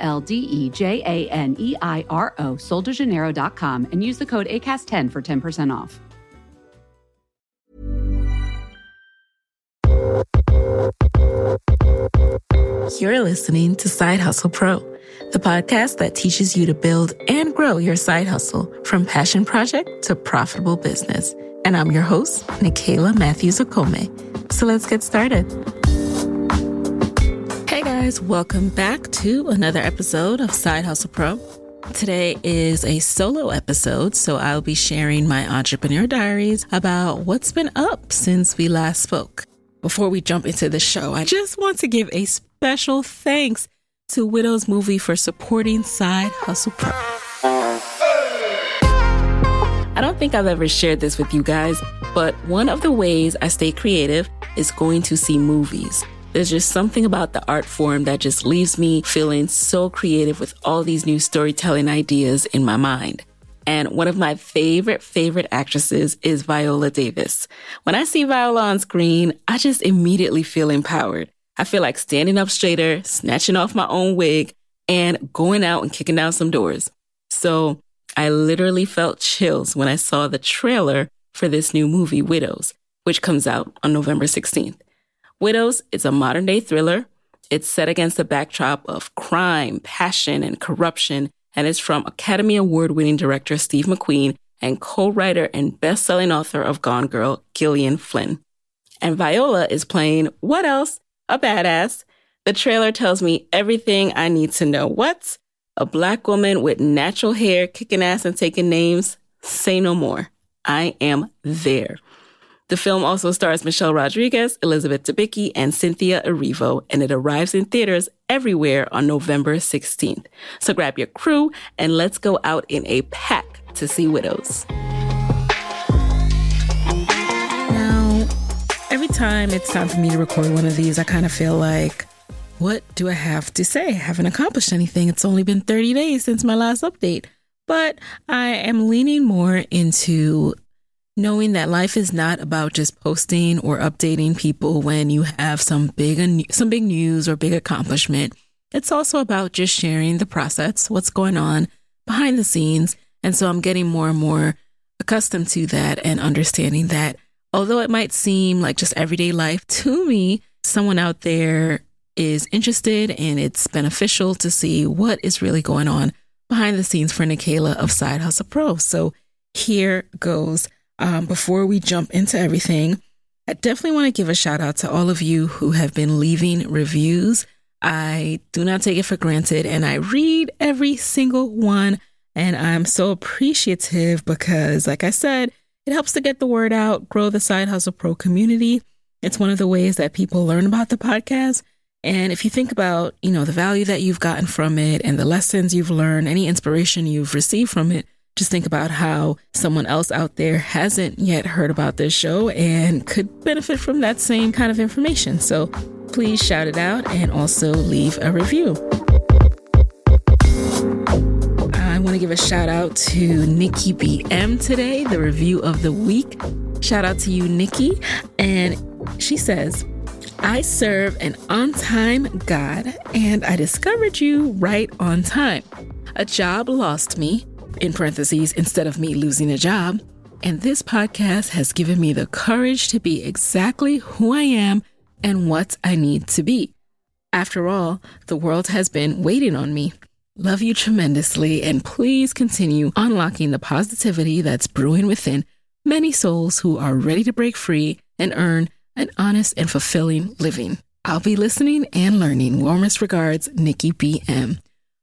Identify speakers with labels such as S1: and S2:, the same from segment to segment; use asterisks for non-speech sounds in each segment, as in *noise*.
S1: L D E J A N E I R O, soldejaneiro.com, and use the code ACAST10 for 10% off.
S2: You're listening to Side Hustle Pro, the podcast that teaches you to build and grow your side hustle from passion project to profitable business. And I'm your host, Nicaila Matthews Okome. So let's get started. Guys, welcome back to another episode of Side Hustle Pro. Today is a solo episode, so I'll be sharing my entrepreneur diaries about what's been up since we last spoke. Before we jump into the show, I just want to give a special thanks to Widows Movie for supporting Side Hustle Pro. I don't think I've ever shared this with you guys, but one of the ways I stay creative is going to see movies. There's just something about the art form that just leaves me feeling so creative with all these new storytelling ideas in my mind. And one of my favorite, favorite actresses is Viola Davis. When I see Viola on screen, I just immediately feel empowered. I feel like standing up straighter, snatching off my own wig, and going out and kicking down some doors. So I literally felt chills when I saw the trailer for this new movie, Widows, which comes out on November 16th. Widows is a modern day thriller. It's set against the backdrop of crime, passion, and corruption and is from Academy Award winning director Steve McQueen and co writer and best selling author of Gone Girl, Gillian Flynn. And Viola is playing what else? A badass. The trailer tells me everything I need to know. What? A black woman with natural hair, kicking ass and taking names? Say no more. I am there. The film also stars Michelle Rodriguez, Elizabeth Debicki, and Cynthia Erivo, and it arrives in theaters everywhere on November 16th. So grab your crew and let's go out in a pack to see Widows. Now, every time it's time for me to record one of these, I kind of feel like, what do I have to say? I haven't accomplished anything. It's only been 30 days since my last update. But I am leaning more into knowing that life is not about just posting or updating people when you have some big some big news or big accomplishment. It's also about just sharing the process, what's going on behind the scenes. And so I'm getting more and more accustomed to that and understanding that although it might seem like just everyday life *laughs* to me, someone out there is interested and it's beneficial to see what is really going on behind the scenes for Nicaila of Side Hustle Pro. So here goes um, before we jump into everything, I definitely want to give a shout out to all of you who have been leaving reviews. I do not take it for granted and I read every single one. And I'm so appreciative because, like I said, it helps to get the word out, grow the Side Hustle Pro community. It's one of the ways that people learn about the podcast. And if you think about, you know, the value that you've gotten from it and the lessons you've learned, any inspiration you've received from it, just think about how someone else out there hasn't yet heard about this show and could benefit from that same kind of information. So please shout it out and also leave a review. I want to give a shout out to Nikki BM today, the review of the week. Shout out to you, Nikki. And she says, I serve an on time God, and I discovered you right on time. A job lost me, in parentheses, instead of me losing a job. And this podcast has given me the courage to be exactly who I am and what I need to be. After all, the world has been waiting on me. Love you tremendously, and please continue unlocking the positivity that's brewing within many souls who are ready to break free and earn an honest and fulfilling living. I'll be listening and learning. Warmest regards, Nikki BM.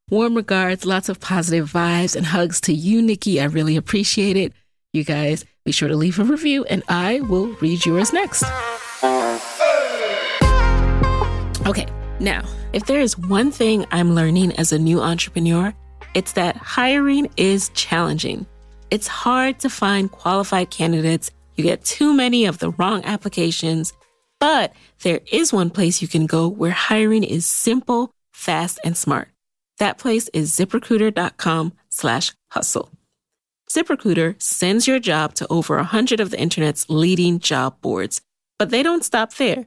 S2: Warm regards, lots of positive vibes and hugs to you, Nikki. I really appreciate it. You guys, be sure to leave a review and I will read yours next. Okay, now If there is one thing I'm learning as a new entrepreneur, it's that hiring is challenging. It's hard to find qualified candidates. You get too many of the wrong applications. But there is one place you can go where hiring is simple, fast, and smart. That place is ziprecruiter.com slash hustle. ZipRecruiter sends your job to over 100 of the internet's leading job boards. But they don't stop there.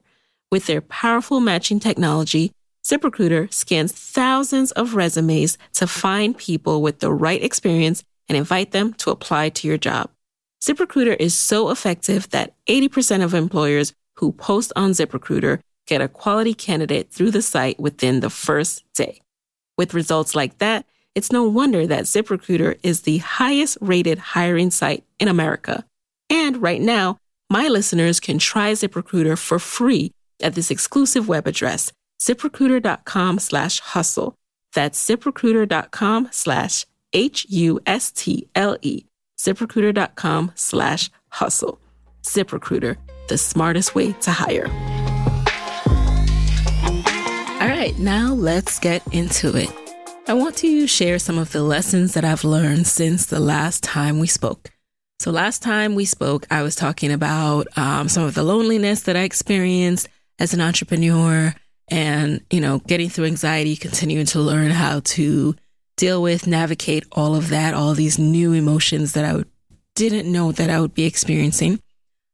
S2: With their powerful matching technology, ZipRecruiter scans thousands of resumes to find people with the right experience and invite them to apply to your job. ZipRecruiter is so effective that 80% of employers who post on ZipRecruiter get a quality candidate through the site within the first day. With results like that, it's no wonder that ZipRecruiter is the highest rated hiring site in America. And right now, my listeners can try ZipRecruiter for free at this exclusive web address, ziprecruiter.com slash hustle. That's ziprecruiter.com slash H-U-S-T-L-E. ZipRecruiter.com slash hustle. ZipRecruiter, the smartest way to hire. Right, now let's get into it. I want to share some of the lessons that I've learned since the last time we spoke. So, last time we spoke, I was talking about um, some of the loneliness that I experienced as an entrepreneur and, you know, getting through anxiety, continuing to learn how to deal with, navigate all of that, all these new emotions that I didn't know that I would be experiencing.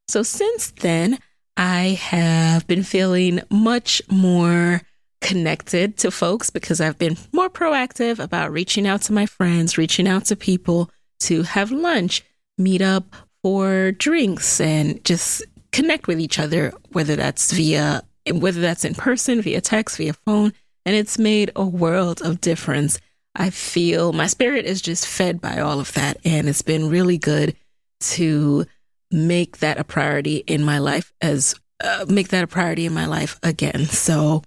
S2: So, since then, I have been feeling much more connected to folks because I've been more proactive about reaching out to my friends, reaching out to people to have lunch, meet up for drinks, and just connect with each other, whether that's via, whether that's in person, via text, via phone. And it's made a world of difference. I feel my spirit is just fed by all of that. And it's been really good to make that a priority in my life as uh, make that a priority in my life again. So,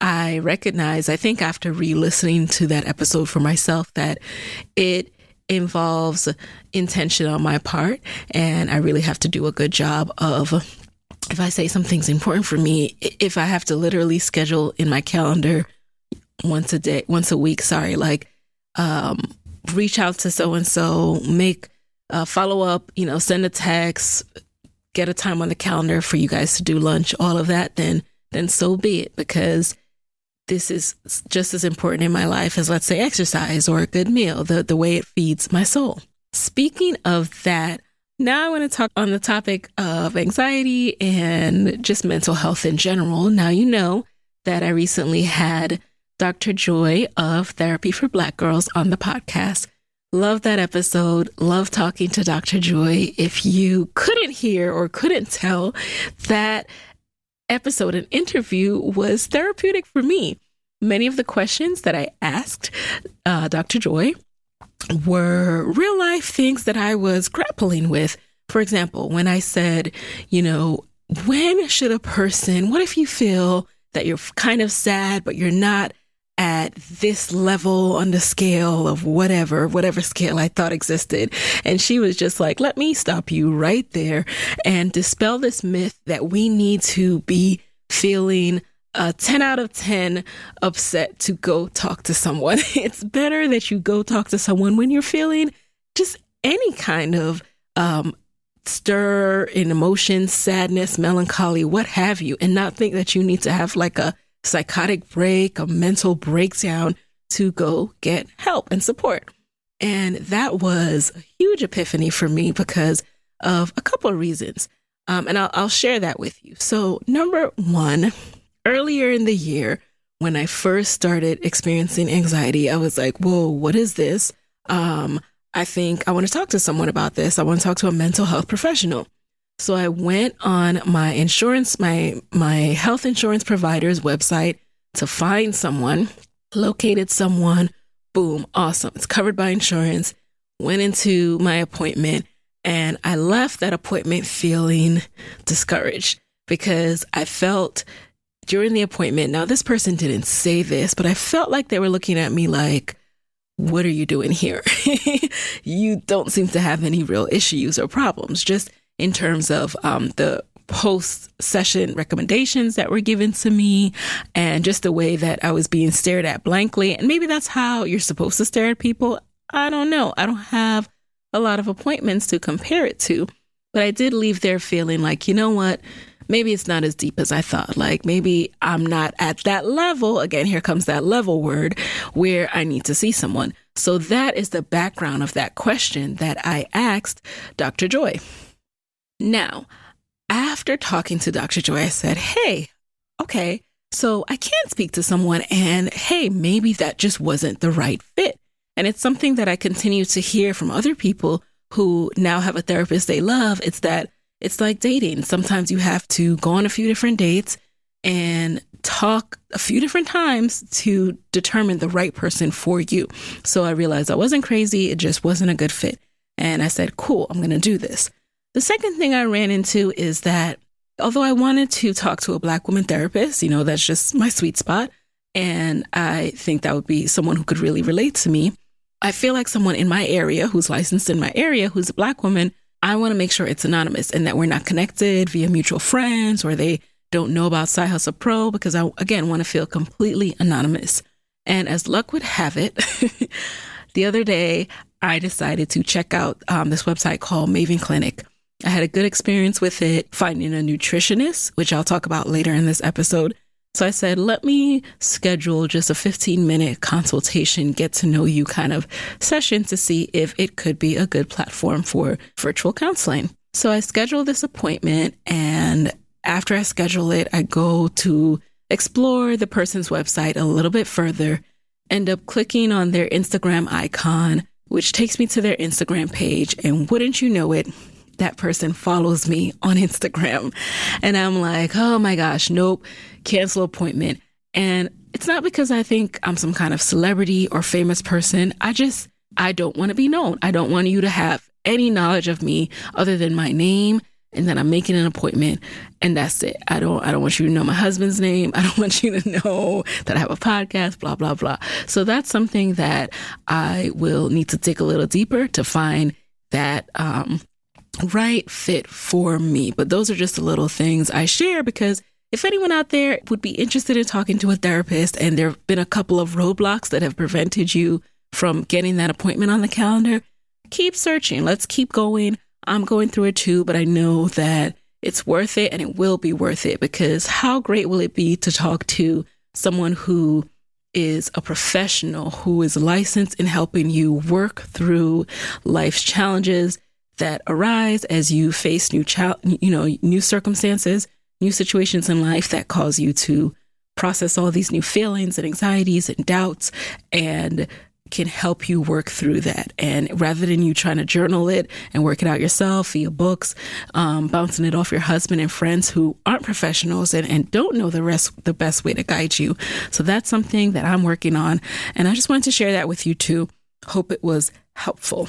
S2: I recognize, I think after re listening to that episode for myself, that it involves intention on my part. And I really have to do a good job of, if I say something's important for me, if I have to literally schedule in my calendar once a day, once a week, sorry, like, um, reach out to so and so, make a follow up, you know, send a text, get a time on the calendar for you guys to do lunch, all of that, then, then so be it. Because this is just as important in my life as let's say exercise or a good meal, the, the way it feeds my soul. Speaking of that, now I want to talk on the topic of anxiety and just mental health in general. Now you know that I recently had Dr. Joy of Therapy for Black Girls on the podcast. Love that episode. Love talking to Dr. Joy. If you couldn't hear or couldn't tell, that episode and interview was therapeutic for me. Many of the questions that I asked uh, Dr. Joy were real life things that I was grappling with. For example, when I said, you know, when should a person, what if you feel that you're kind of sad, but you're not at this level on the scale of whatever, whatever scale I thought existed. And she was just like, let me stop you right there and dispel this myth that we need to be feeling a 10 out of 10 upset to go talk to someone. *laughs* It's better that you go talk to someone when you're feeling just any kind of um, stir in emotion, sadness, melancholy, what have you, and not think that you need to have like a psychotic break, a mental breakdown to go get help and support. And that was a huge epiphany for me because of a couple of reasons. Um, and I'll, I'll share that with you. So, number one, earlier in the year, when I first started experiencing anxiety, I was like, whoa, what is this? Um, I think I want to talk to someone about this. I want to talk to a mental health professional. So I went on my insurance, my, my health insurance provider's website to find someone, located someone, boom, awesome. It's covered by insurance. Went into my appointment and I left that appointment feeling discouraged because I felt during the appointment, now this person didn't say this, but I felt like they were looking at me like, what are you doing here? *laughs* you don't seem to have any real issues or problems. Just in terms of um, the post session recommendations that were given to me and just the way that I was being stared at blankly. And maybe that's how you're supposed to stare at people. I don't know. I don't have a lot of appointments to compare it to, but I did leave there feeling like, you know what? Maybe it's not as deep as I thought. Like maybe I'm not at that level. Again, here comes that level word where I need to see someone. So that is the background of that question that I asked Dr. Joy. Now, after talking to Dr. Joy, I said, Hey, okay, so I can't speak to someone, and hey, maybe that just wasn't the right fit. And it's something that I continue to hear from other people who now have a therapist they love. It's that it's like dating. Sometimes you have to go on a few different dates and talk a few different times to determine the right person for you. So I realized I wasn't crazy, it just wasn't a good fit. And I said, cool, I'm going to do this. The second thing I ran into is that although I wanted to talk to a black woman therapist, you know, that's just my sweet spot. And I think that would be someone who could really relate to me. I feel like someone in my area who's licensed in my area who's a black woman, I want to make sure it's anonymous and that we're not connected via mutual friends or they don't know about Side Hustle Pro because I, again, want to feel completely anonymous. And as luck would have it, *laughs* the other day I decided to check out um, this website called Maven Clinic. I had a good experience with it, finding a nutritionist, which I'll talk about later in this episode. So I said, let me schedule just a 15 minute consultation, get to know you kind of session to see if it could be a good platform for virtual counseling. So I scheduled this appointment and after I schedule it, I go to explore the person's website a little bit further, end up clicking on their Instagram icon, which takes me to their Instagram page. And wouldn't you know it, that person follows me on Instagram. And I'm like, oh my gosh, nope, cancel appointment. And it's not because I think I'm some kind of celebrity or famous person. I just, I don't want to be known. I don't want you to have any knowledge of me other than my name and then I'm making an appointment and that's it. I don't I don't want you to know my husband's name. *laughs* I don't want you to know that I have a podcast, blah blah blah. So that's something that I will need to dig a little deeper to find that um right fit for me. But those are just the little things I share because if anyone out there would be interested in talking to a therapist and there have been a couple of roadblocks that have prevented you from getting that appointment on the calendar, keep searching. Let's keep going. I'm going through it too, but I know that it's worth it and it will be worth it because how great will it be to talk to someone who is a professional who is licensed in helping you work through life's challenges that arise as you face new child, you know, new circumstances, new situations in life that cause you to process all these new feelings and anxieties and doubts and can help you work through that. And rather than you trying to journal it and work it out yourself via books, um, bouncing it off your husband and friends who aren't professionals and, and don't know the rest, the best way to guide you. So that's something that I'm working on. And I just wanted to share that with you too. Hope it was helpful.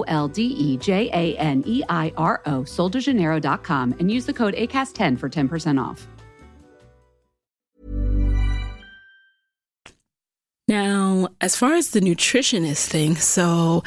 S1: L D E J A N E I R O, soldejaneiro.com, and use the code ACAST10 for 10% off.
S2: Now, as far as the nutritionist thing, so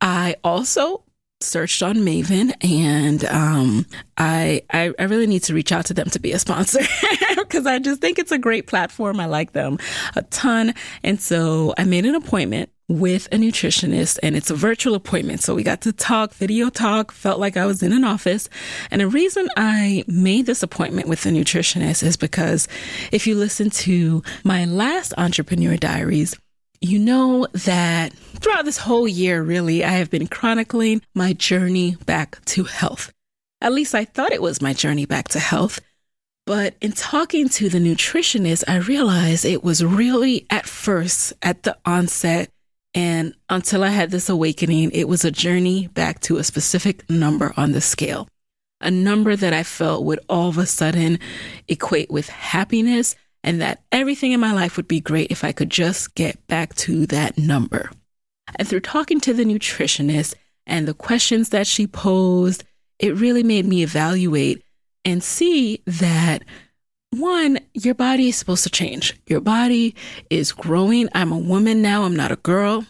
S2: I also searched on Maven and um, I, I, I really need to reach out to them to be a sponsor *laughs* because I just think it's a great platform. I like them a ton. And so I made an appointment with a nutritionist and it's a virtual appointment. So we got to talk, video talk, felt like I was in an office. And the reason I made this appointment with the nutritionist is because if you listen to my last entrepreneur diaries, you know that throughout this whole year, really, I have been chronicling my journey back to health. At least I thought it was my journey back to health. But in talking to the nutritionist, I realized it was really at first, at the onset, and until I had this awakening, it was a journey back to a specific number on the scale. a number that I felt would all of a sudden equate with happiness and that everything in my life would be great if I could just get back to that number. And through talking to the nutritionist and the questions that she posed, it really made me evaluate and see that one, your body is supposed to change. Your body is growing. I'm a woman now, I'm not a girl.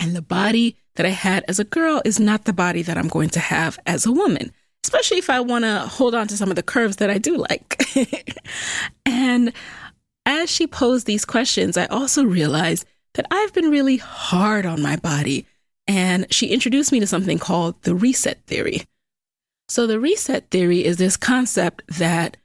S2: And the body that I had as a girl is not the body that I'm going to have as a woman, especially if I want to hold on to some of the curves that I do like. *laughs* and as she posed these questions, I also realized that I've been really hard on my body. And she introduced me to something called the reset theory. So, the reset theory is this concept that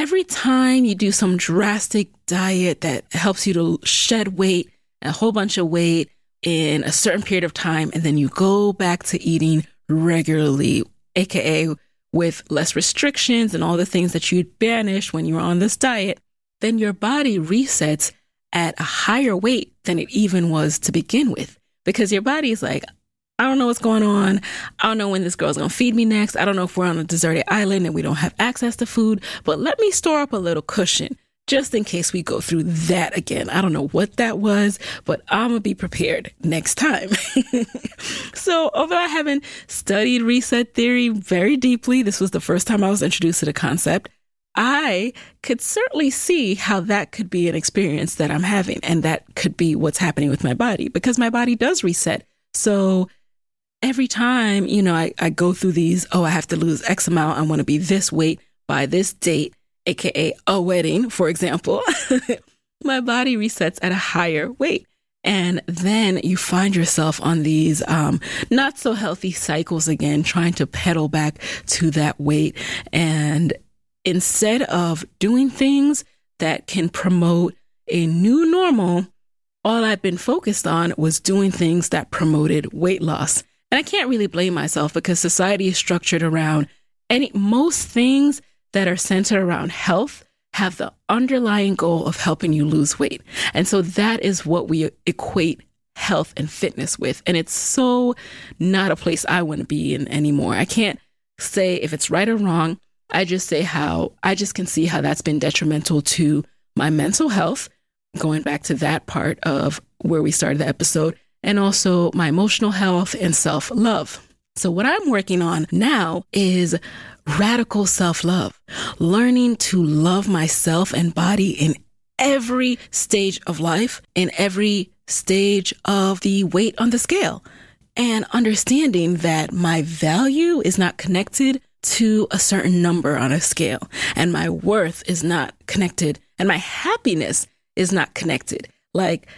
S2: every time you do some drastic diet that helps you to shed weight, a whole bunch of weight in a certain period of time, and then you go back to eating regularly, aka with less restrictions and all the things that you'd banished when you were on this diet, then your body resets at a higher weight than it even was to begin with. Because your body's like, I don't know what's going on. I don't know when this girl's gonna feed me next. I don't know if we're on a deserted island and we don't have access to food, but let me store up a little cushion just in case we go through that again. I don't know what that was, but I'm gonna be prepared next time. *laughs* so, although I haven't studied reset theory very deeply, this was the first time I was introduced to the concept. I could certainly see how that could be an experience that I'm having, and that could be what's happening with my body because my body does reset. So, every time, you know, I, I go through these, oh, I have to lose X amount. I want to be this weight by this date, AKA a wedding, for example, *laughs* my body resets at a higher weight. And then you find yourself on these um, not so healthy cycles again, trying to pedal back to that weight. And instead of doing things that can promote a new normal, all I've been focused on was doing things that promoted weight loss. And I can't really blame myself because society is structured around any most things that are centered around health have the underlying goal of helping you lose weight. And so that is what we equate health and fitness with. And it's so not a place I want to be in anymore. I can't say if it's right or wrong. I just say how I just can see how that's been detrimental to my mental health, going back to that part of where we started the episode, and also my emotional health and self love. So, what I'm working on now is radical self love, learning to love myself and body in every stage of life, in every stage of the weight on the scale, and understanding that my value is not connected to a certain number on a scale, and my worth is not connected, and my happiness is not connected. Like,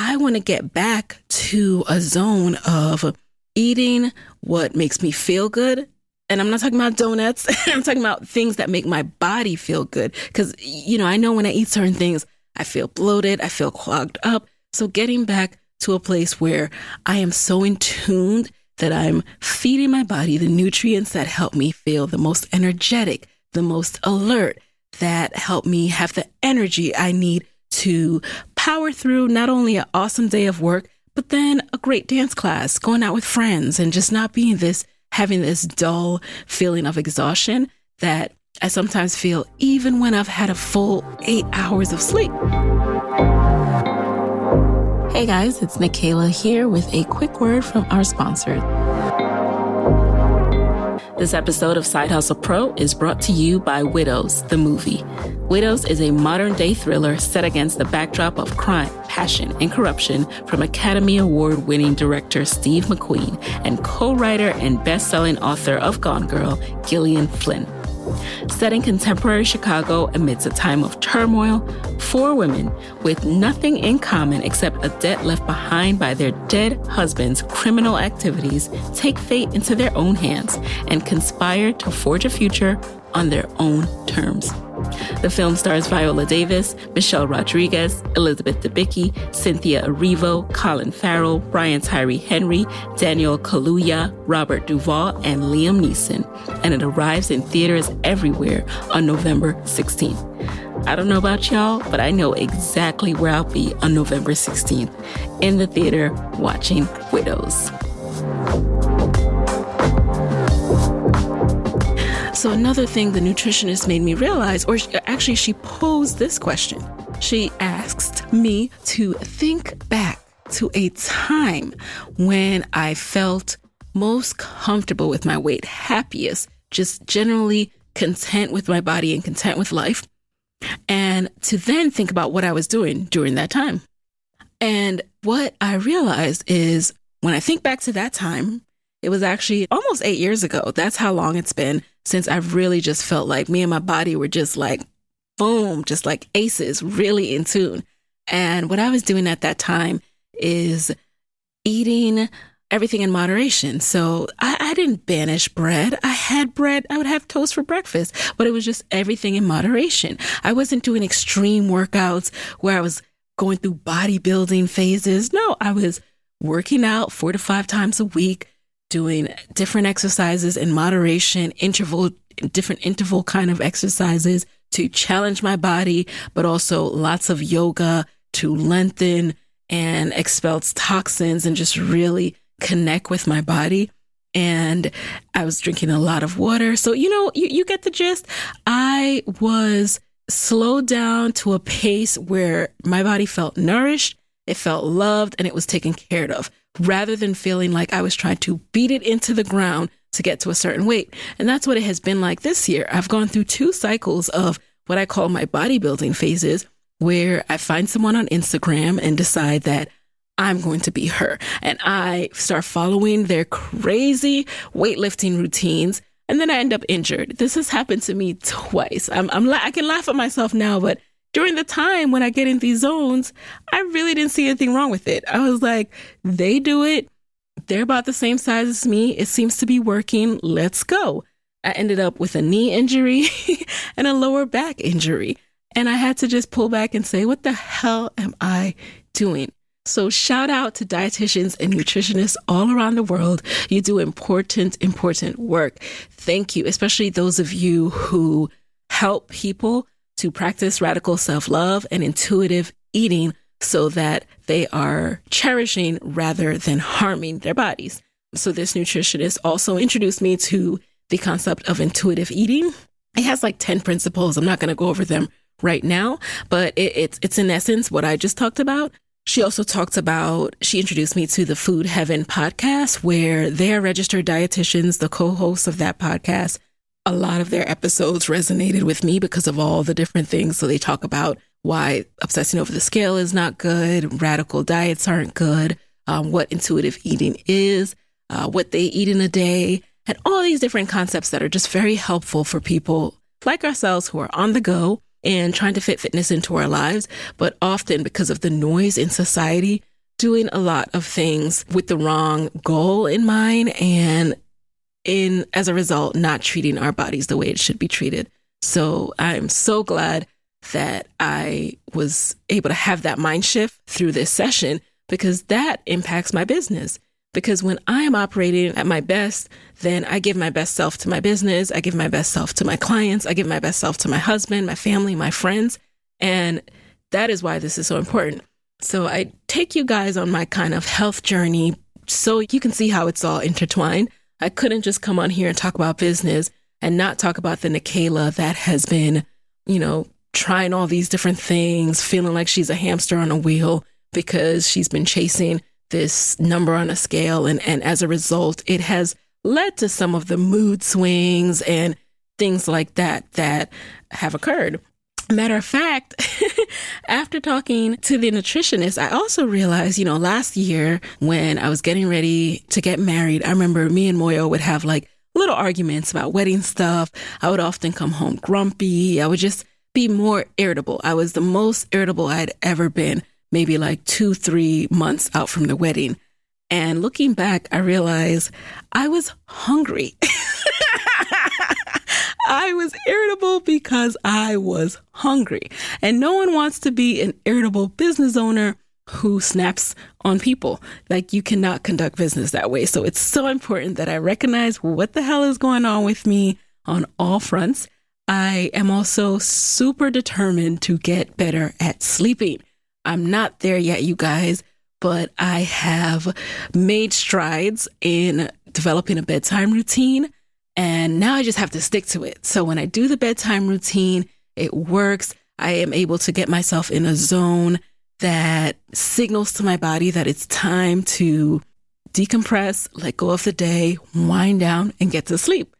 S2: I want to get back to a zone of eating what makes me feel good. And I'm not talking about donuts. *laughs* I'm talking about things that make my body feel good. Cause, you know, I know when I eat certain things, I feel bloated, I feel clogged up. So getting back to a place where I am so in tuned that I'm feeding my body the nutrients that help me feel the most energetic, the most alert, that help me have the energy I need to power through not only an awesome day of work, but then a great dance class, going out with friends, and just not being this, having this dull feeling of exhaustion that I sometimes feel even when I've had a full eight hours of sleep. Hey guys, it's Nicaila here with a quick word from our sponsor. This episode of Side Hustle Pro is brought to you by Widows, the movie. Widows is a modern day thriller set against the backdrop of crime, passion, and corruption from Academy Award winning director Steve McQueen and co writer and best selling author of Gone Girl, Gillian Flynn. Set in contemporary Chicago amidst a time of turmoil, four women with nothing in common except a debt left behind by their dead husband's criminal activities take fate into their own hands and conspire to forge a future on their own terms. The film stars Viola Davis, Michelle Rodriguez, Elizabeth Debicki, Cynthia Erivo, Colin Farrell, Brian Tyree Henry, Daniel Kaluuya, Robert Duvall, and Liam Neeson, and it arrives in theaters everywhere on November 16th. I don't know about y'all, but I know exactly where I'll be on November 16th in the theater watching Widows. So, another thing the nutritionist made me realize, or actually, she posed this question. She asked me to think back to a time when I felt most comfortable with my weight, happiest, just generally content with my body and content with life, and to then think about what I was doing during that time. And what I realized is when I think back to that time, it was actually almost eight years ago. That's how long it's been since I've really just felt like me and my body were just like, boom, just like aces, really in tune. And what I was doing at that time is eating everything in moderation. So I, I, didn't banish bread. I had bread. I would have toast for breakfast, but it was just everything in moderation. I wasn't doing extreme workouts where I was going through bodybuilding phases. No, I was working out four to five times a week, doing different exercises in moderation, interval, different interval kind of exercises to challenge my body, but also lots of yoga to lengthen and expel toxins and just really connect with my body. And I was drinking a lot of water. So, you know, you, you get the gist. I was slowed down to a pace where my body felt nourished, it felt loved, and it was taken care of rather than feeling like I was trying to beat it into the ground to get to a certain weight. And that's what it has been like this year. I've gone through two cycles of what I call my bodybuilding phases, where I find someone on Instagram and decide that I'm going to be her. And I start following their crazy weightlifting routines. And then I end up injured. This has happened to me twice. I'm, I'm I can laugh at myself now, but during the time when I get in these zones, I really didn't see anything wrong with it. I was like, they do it. They're about the same size as me. It seems to be working. Let's go. I ended up with a knee injury *laughs* and a lower back injury. And I had to just pull back and say, what the hell am I doing? So, shout out to dietitians and nutritionists all around the world. You do important, important work. Thank you, especially those of you who help people to practice radical self love and intuitive eating so that they are cherishing rather than harming their bodies. So, this nutritionist also introduced me to the concept of intuitive eating. It has like 10 principles. I'm not going to go over them right now, but it, it's, it's in essence what I just talked about. She also talked about, she introduced me to the Food Heaven podcast, where they're registered dietitians, the co hosts of that podcast. A lot of their episodes resonated with me because of all the different things. So they talk about why obsessing over the scale is not good, radical diets aren't good, um, what intuitive eating is, uh, what they eat in a day, and all these different concepts that are just very helpful for people like ourselves who are on the go and trying to fit fitness into our lives, but often because of the noise in society, doing a lot of things with the wrong goal in mind and in as a result not treating our bodies the way it should be treated. So I'm so glad that I was able to have that mind shift through this session because that impacts my business. Because when I am operating at my best, then I give my best self to my business. I give my best self to my clients. I give my best self to my husband, my family, my friends. And that is why this is so important. So I take you guys on my kind of health journey so you can see how it's all intertwined. I couldn't just come on here and talk about business and not talk about the Nicaila that has been, you know, trying all these different things, feeling like she's a hamster on a wheel because she's been chasing this number on a scale. And, and as a result, it has led to some of the mood swings and things like that that have occurred. Matter of fact, *laughs* after talking to the nutritionist, I also realized, you know, last year when I was getting ready to get married, I remember me and Moyo would have like little arguments about wedding stuff. I would often come home grumpy. I would just be more irritable. I was the most irritable I'd ever been maybe like two, three months out from the wedding. And looking back, I realized I was hungry. *laughs* I was irritable because I was hungry. And no one wants to be an irritable business owner who snaps on people. Like you cannot conduct business that way. So it's so important that I recognize what the hell is going on with me on all fronts. I am also super determined to get better at sleeping. I'm not there yet, you guys, but I have made strides in developing a bedtime routine. And now I just have to stick to it. So when I do the bedtime routine, it works. I am able to get myself in a zone that signals to my body that it's time to decompress, let go of the day, wind down, and get to sleep.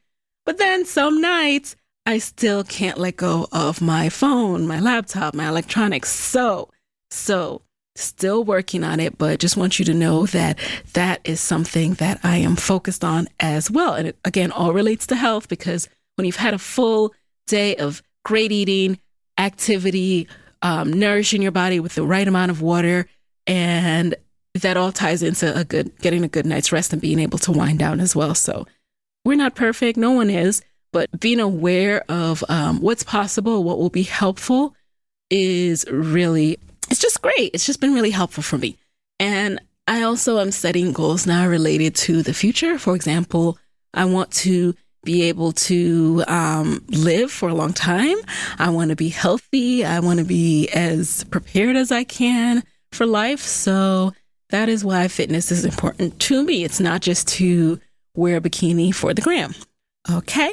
S2: But then some nights, I still can't let go of my phone, my laptop, my electronics. So, so still working on it, but just want you to know that that is something that I am focused on as well. And it, again, all relates to health because when you've had a full day of great eating, activity, um, nourishing your body with the right amount of water, and that all ties into a good getting a good night's rest and being able to wind down as well. So we're not perfect, no one is, but being aware of um, what's possible, what will be helpful, is really it's just great. It's just been really helpful for me. And I also am setting goals now related to the future. For example, I want to be able to um, live for a long time. I want to be healthy. I want to be as prepared as I can for life. So that is why fitness is important to me. It's not just to wear a bikini for the gram. Okay.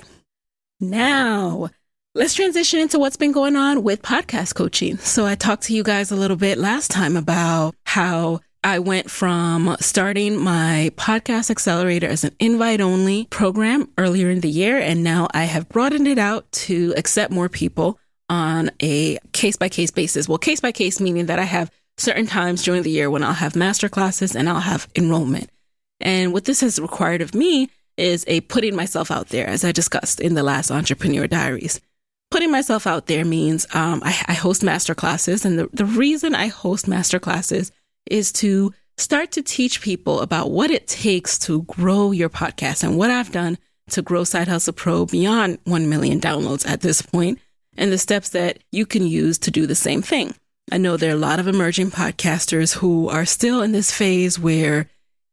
S2: Now, let's transition into what's been going on with podcast coaching. So I talked to you guys a little bit last time about how I went from starting my podcast accelerator as an invite only program earlier in the year. And now I have broadened it out to accept more people on a case by case basis. Well, case by case, meaning that I have certain times during the year when I'll have master classes and I'll have enrollment. And what this has required of me is a putting myself out there, as I discussed in the last Entrepreneur Diaries. Putting myself out there means um, I, I host master classes. And the, the reason I host master classes is to start to teach people about what it takes to grow your podcast and what I've done to grow Side Hustle Pro beyond 1 million downloads at this point and the steps that you can use to do the same thing. I know there are a lot of emerging podcasters who are still in this phase where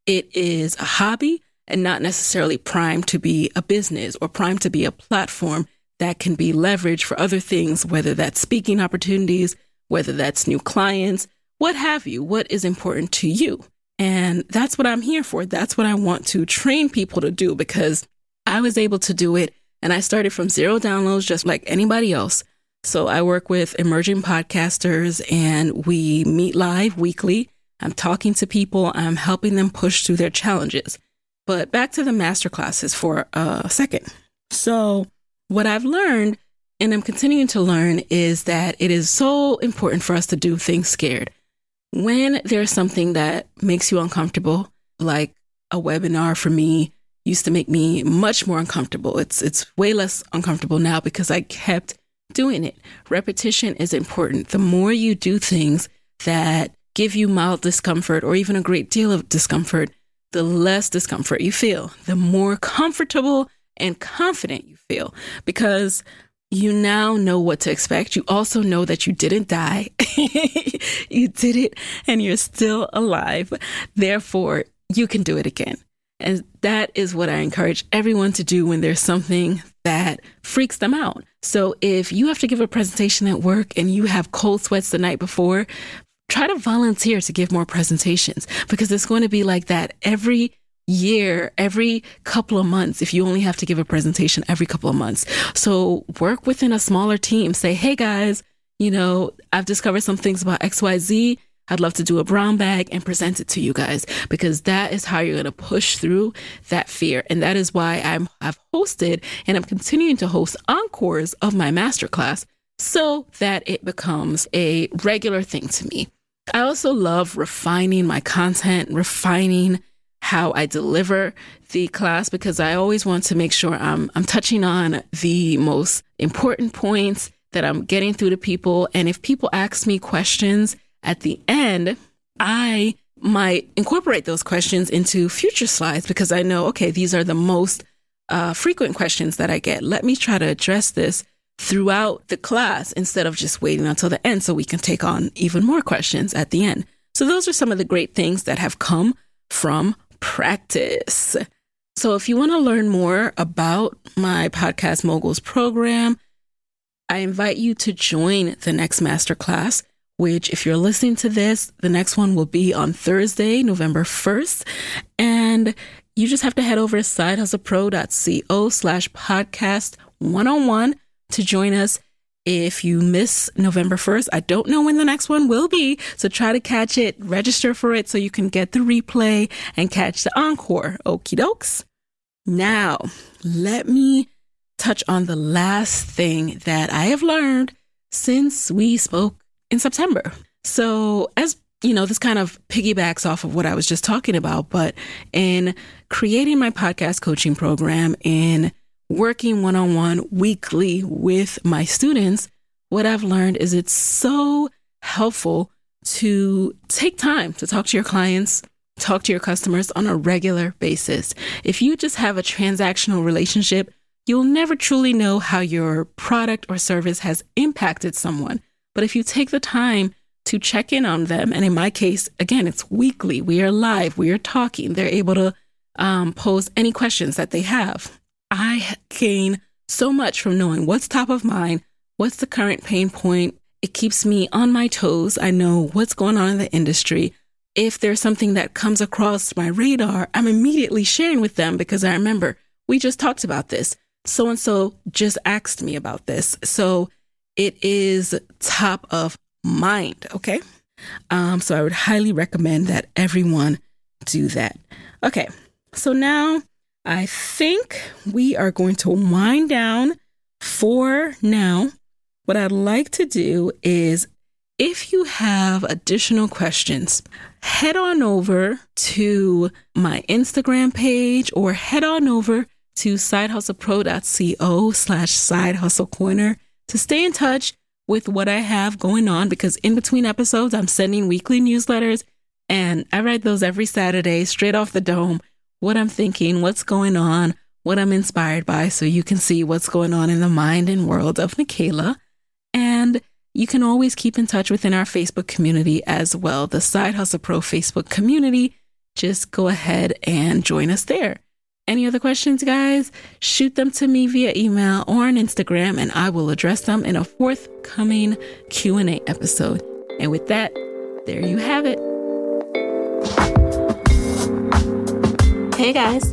S2: it is a hobby and not necessarily primed to be a business or primed to be a platform that can be leveraged for other things, whether that's speaking opportunities, whether that's new clients, what have you, what is important to you. And that's what I'm here for. That's what I want to train people to do because I was able to do it and I started from zero downloads just like anybody else. So I work with emerging podcasters and we meet live weekly. I'm talking to people, I'm helping them push through their challenges. But back to the master classes for a second. So, what I've learned and I'm continuing to learn is that it is so important for us to do things scared. When there's something that makes you uncomfortable, like a webinar for me used to make me much more uncomfortable. It's it's way less uncomfortable now because I kept doing it. Repetition is important. The more you do things that give you mild discomfort or even a great deal of discomfort, the less discomfort you feel, the more comfortable and confident you feel because you now know what to expect. You also know that you didn't die. *laughs* you did it and you're still alive. Therefore, you can do it again. And that is what I encourage everyone to do when there's something that freaks them out. So if you have to give a presentation at work and you have cold sweats the night before, try to volunteer to give more presentations because it's going to be like that every year, every couple of months, if you only have to give a presentation every couple of months. So work within a smaller team. Say, hey guys, you know, I've discovered some things about XYZ. I'd love to do a brown bag and present it to you guys because that is how you're going to push through that fear. And that is why I'm, I've hosted and I'm continuing to host encores of my masterclass so that it becomes a regular thing to me. I also love refining my content, refining how I deliver the class because I always want to make sure I'm I'm touching on the most important points that I'm getting through to people and if people ask me questions at the end, I might incorporate those questions into future slides because I know okay, these are the most uh, frequent questions that I get. Let me try to address this throughout the class instead of just waiting until the end so we can take on even more questions at the end. So, those are some of the great things that have come from practice. So, if you want to learn more about my Podcast Moguls program, I invite you to join the next masterclass, which, if you're listening to this, the next one will be on Thursday, November 1st. And you just have to head over to sidehustlepro.co slash podcast one on one to join us. If you miss November 1st, I don't know when the next one will be. So try to catch it, register for it so you can get the replay and catch the encore. Okie dokes. Now, let me touch on the last thing that I have learned since we spoke in September. So, as you know, this kind of piggybacks off of what I was just talking about, but in creating my podcast coaching program, in working one on one weekly with my students, what I've learned is it's so helpful to take time to talk to your clients, talk to your customers on a regular basis. If you just have a transactional relationship, you'll never truly know how your product or service has impacted someone. But if you take the time to check in on them, and in my case, again, it's weekly, we are live, we are talking, they're able to um, pose any questions that they have. I gain so much from knowing what's top of mind, what's the current pain point. It keeps me on my toes. I know what's going on in the industry. If there's something that comes across my radar, I'm immediately sharing with them because I remember we just talked about this. So and so just asked me about this. So it is top of mind. Okay. Um, so I would highly recommend that everyone do that. Okay. So now I think we are going to wind down for now. What I'd like to do is if you have additional questions, head on over to my Instagram page or head on over to sidehustlepro.co slash side hustle corner to stay in touch with what I have going on because in between episodes, I'm sending weekly newsletters and I write those every Saturday straight off the dome. What I'm thinking, what's going on, what I'm inspired by, so you can see what's going on in the mind and world of Nicaila. And you can always keep in touch within our Facebook community as well, the Side Hustle Pro Facebook community. Just go ahead and join us there. Any other questions, guys? Shoot them to me via email or on Instagram, and I will address them in a forthcoming Q&A episode. And with that, there you have it. Hey guys,